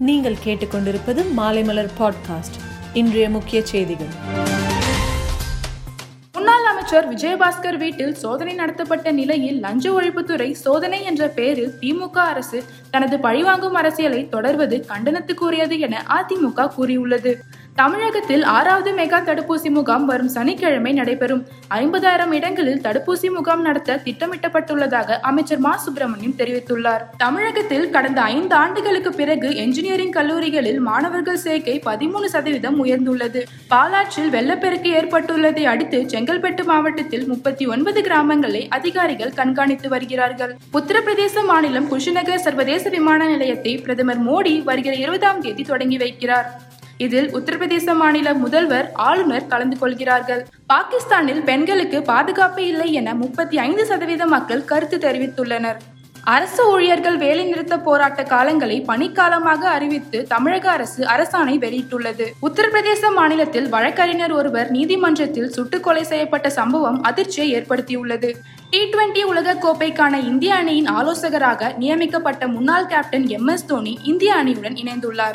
நீங்கள் கேட்டுக்கொண்டிருப்பது மாலைமலர் பாட்காஸ்ட். இன்றைய முக்கிய செய்திகள். முன்னாள் அமைச்சர் விஜயபாஸ்கர் வீட்டில் சோதனை நடத்தப்பட்ட நிலையில் லஞ்ச ஒழிப்புத்துறை சோதனை என்ற பெயரில் திமுக அரசு தனது பழிவாங்கும் அரசியலை தொடர்வது கண்டனத்துக்குரியது என அதிமுக கூறியுள்ளது. தமிழகத்தில் ஆறாவது மெகா தடுப்பூசி முகாம் வரும் சனிக்கிழமை நடைபெறும். ஐம்பதாயிரம் இடங்களில் தடுப்பூசி முகாம் நடத்த திட்டமிட்டப்பட்டுள்ளதாக அமைச்சர் மா. சுப்பிரமணியம் தெரிவித்துள்ளார். தமிழகத்தில் கடந்த ஐந்து ஆண்டுகளுக்கு பிறகு என்ஜினியரிங் கல்லூரிகளில் மாணவர்கள் சேர்க்கை பதிமூணு சதவீதம் உயர்ந்துள்ளது. பாலாற்றில் வெள்ளப்பெருக்கு ஏற்பட்டுள்ளதை அடுத்து செங்கல்பட்டு மாவட்டத்தில் முப்பத்தி ஒன்பது கிராமங்களை அதிகாரிகள் கண்காணித்து வருகிறார்கள். உத்தரப்பிரதேச மாநிலம் குஷிநகர் சர்வதேச விமான நிலையத்தை பிரதமர் மோடி வருகிற இருபதாம் தேதி தொடங்கி வைக்கிறார். இதில் உத்தரப்பிரதேச மாநில முதல்வர் ஆளுநர் கலந்து கொள்கிறார்கள். பாகிஸ்தானில் பெண்களுக்கு பாதுகாப்பு இல்லை என முப்பத்தி ஐந்து சதவீத மக்கள் கருத்து தெரிவித்துள்ளனர். அரசு ஊழியர்கள் வேலைநிறுத்த போராட்ட காலங்களை பணிக்காலமாக அறிவித்து தமிழக அரசு அரசாணை வெளியிட்டுள்ளது. உத்தரப்பிரதேச மாநிலத்தில் வழக்கறிஞர் ஒருவர் நீதிமன்றத்தில் சுட்டுக் கொலை செய்யப்பட்ட சம்பவம் அதிர்ச்சியை ஏற்படுத்தியுள்ளது. டி டுவெண்டி உலக கோப்பைக்கான இந்திய அணியின் ஆலோசகராக நியமிக்கப்பட்ட முன்னாள் கேப்டன் எம் எஸ் தோனி இந்திய அணியுடன் இணைந்துள்ளார்.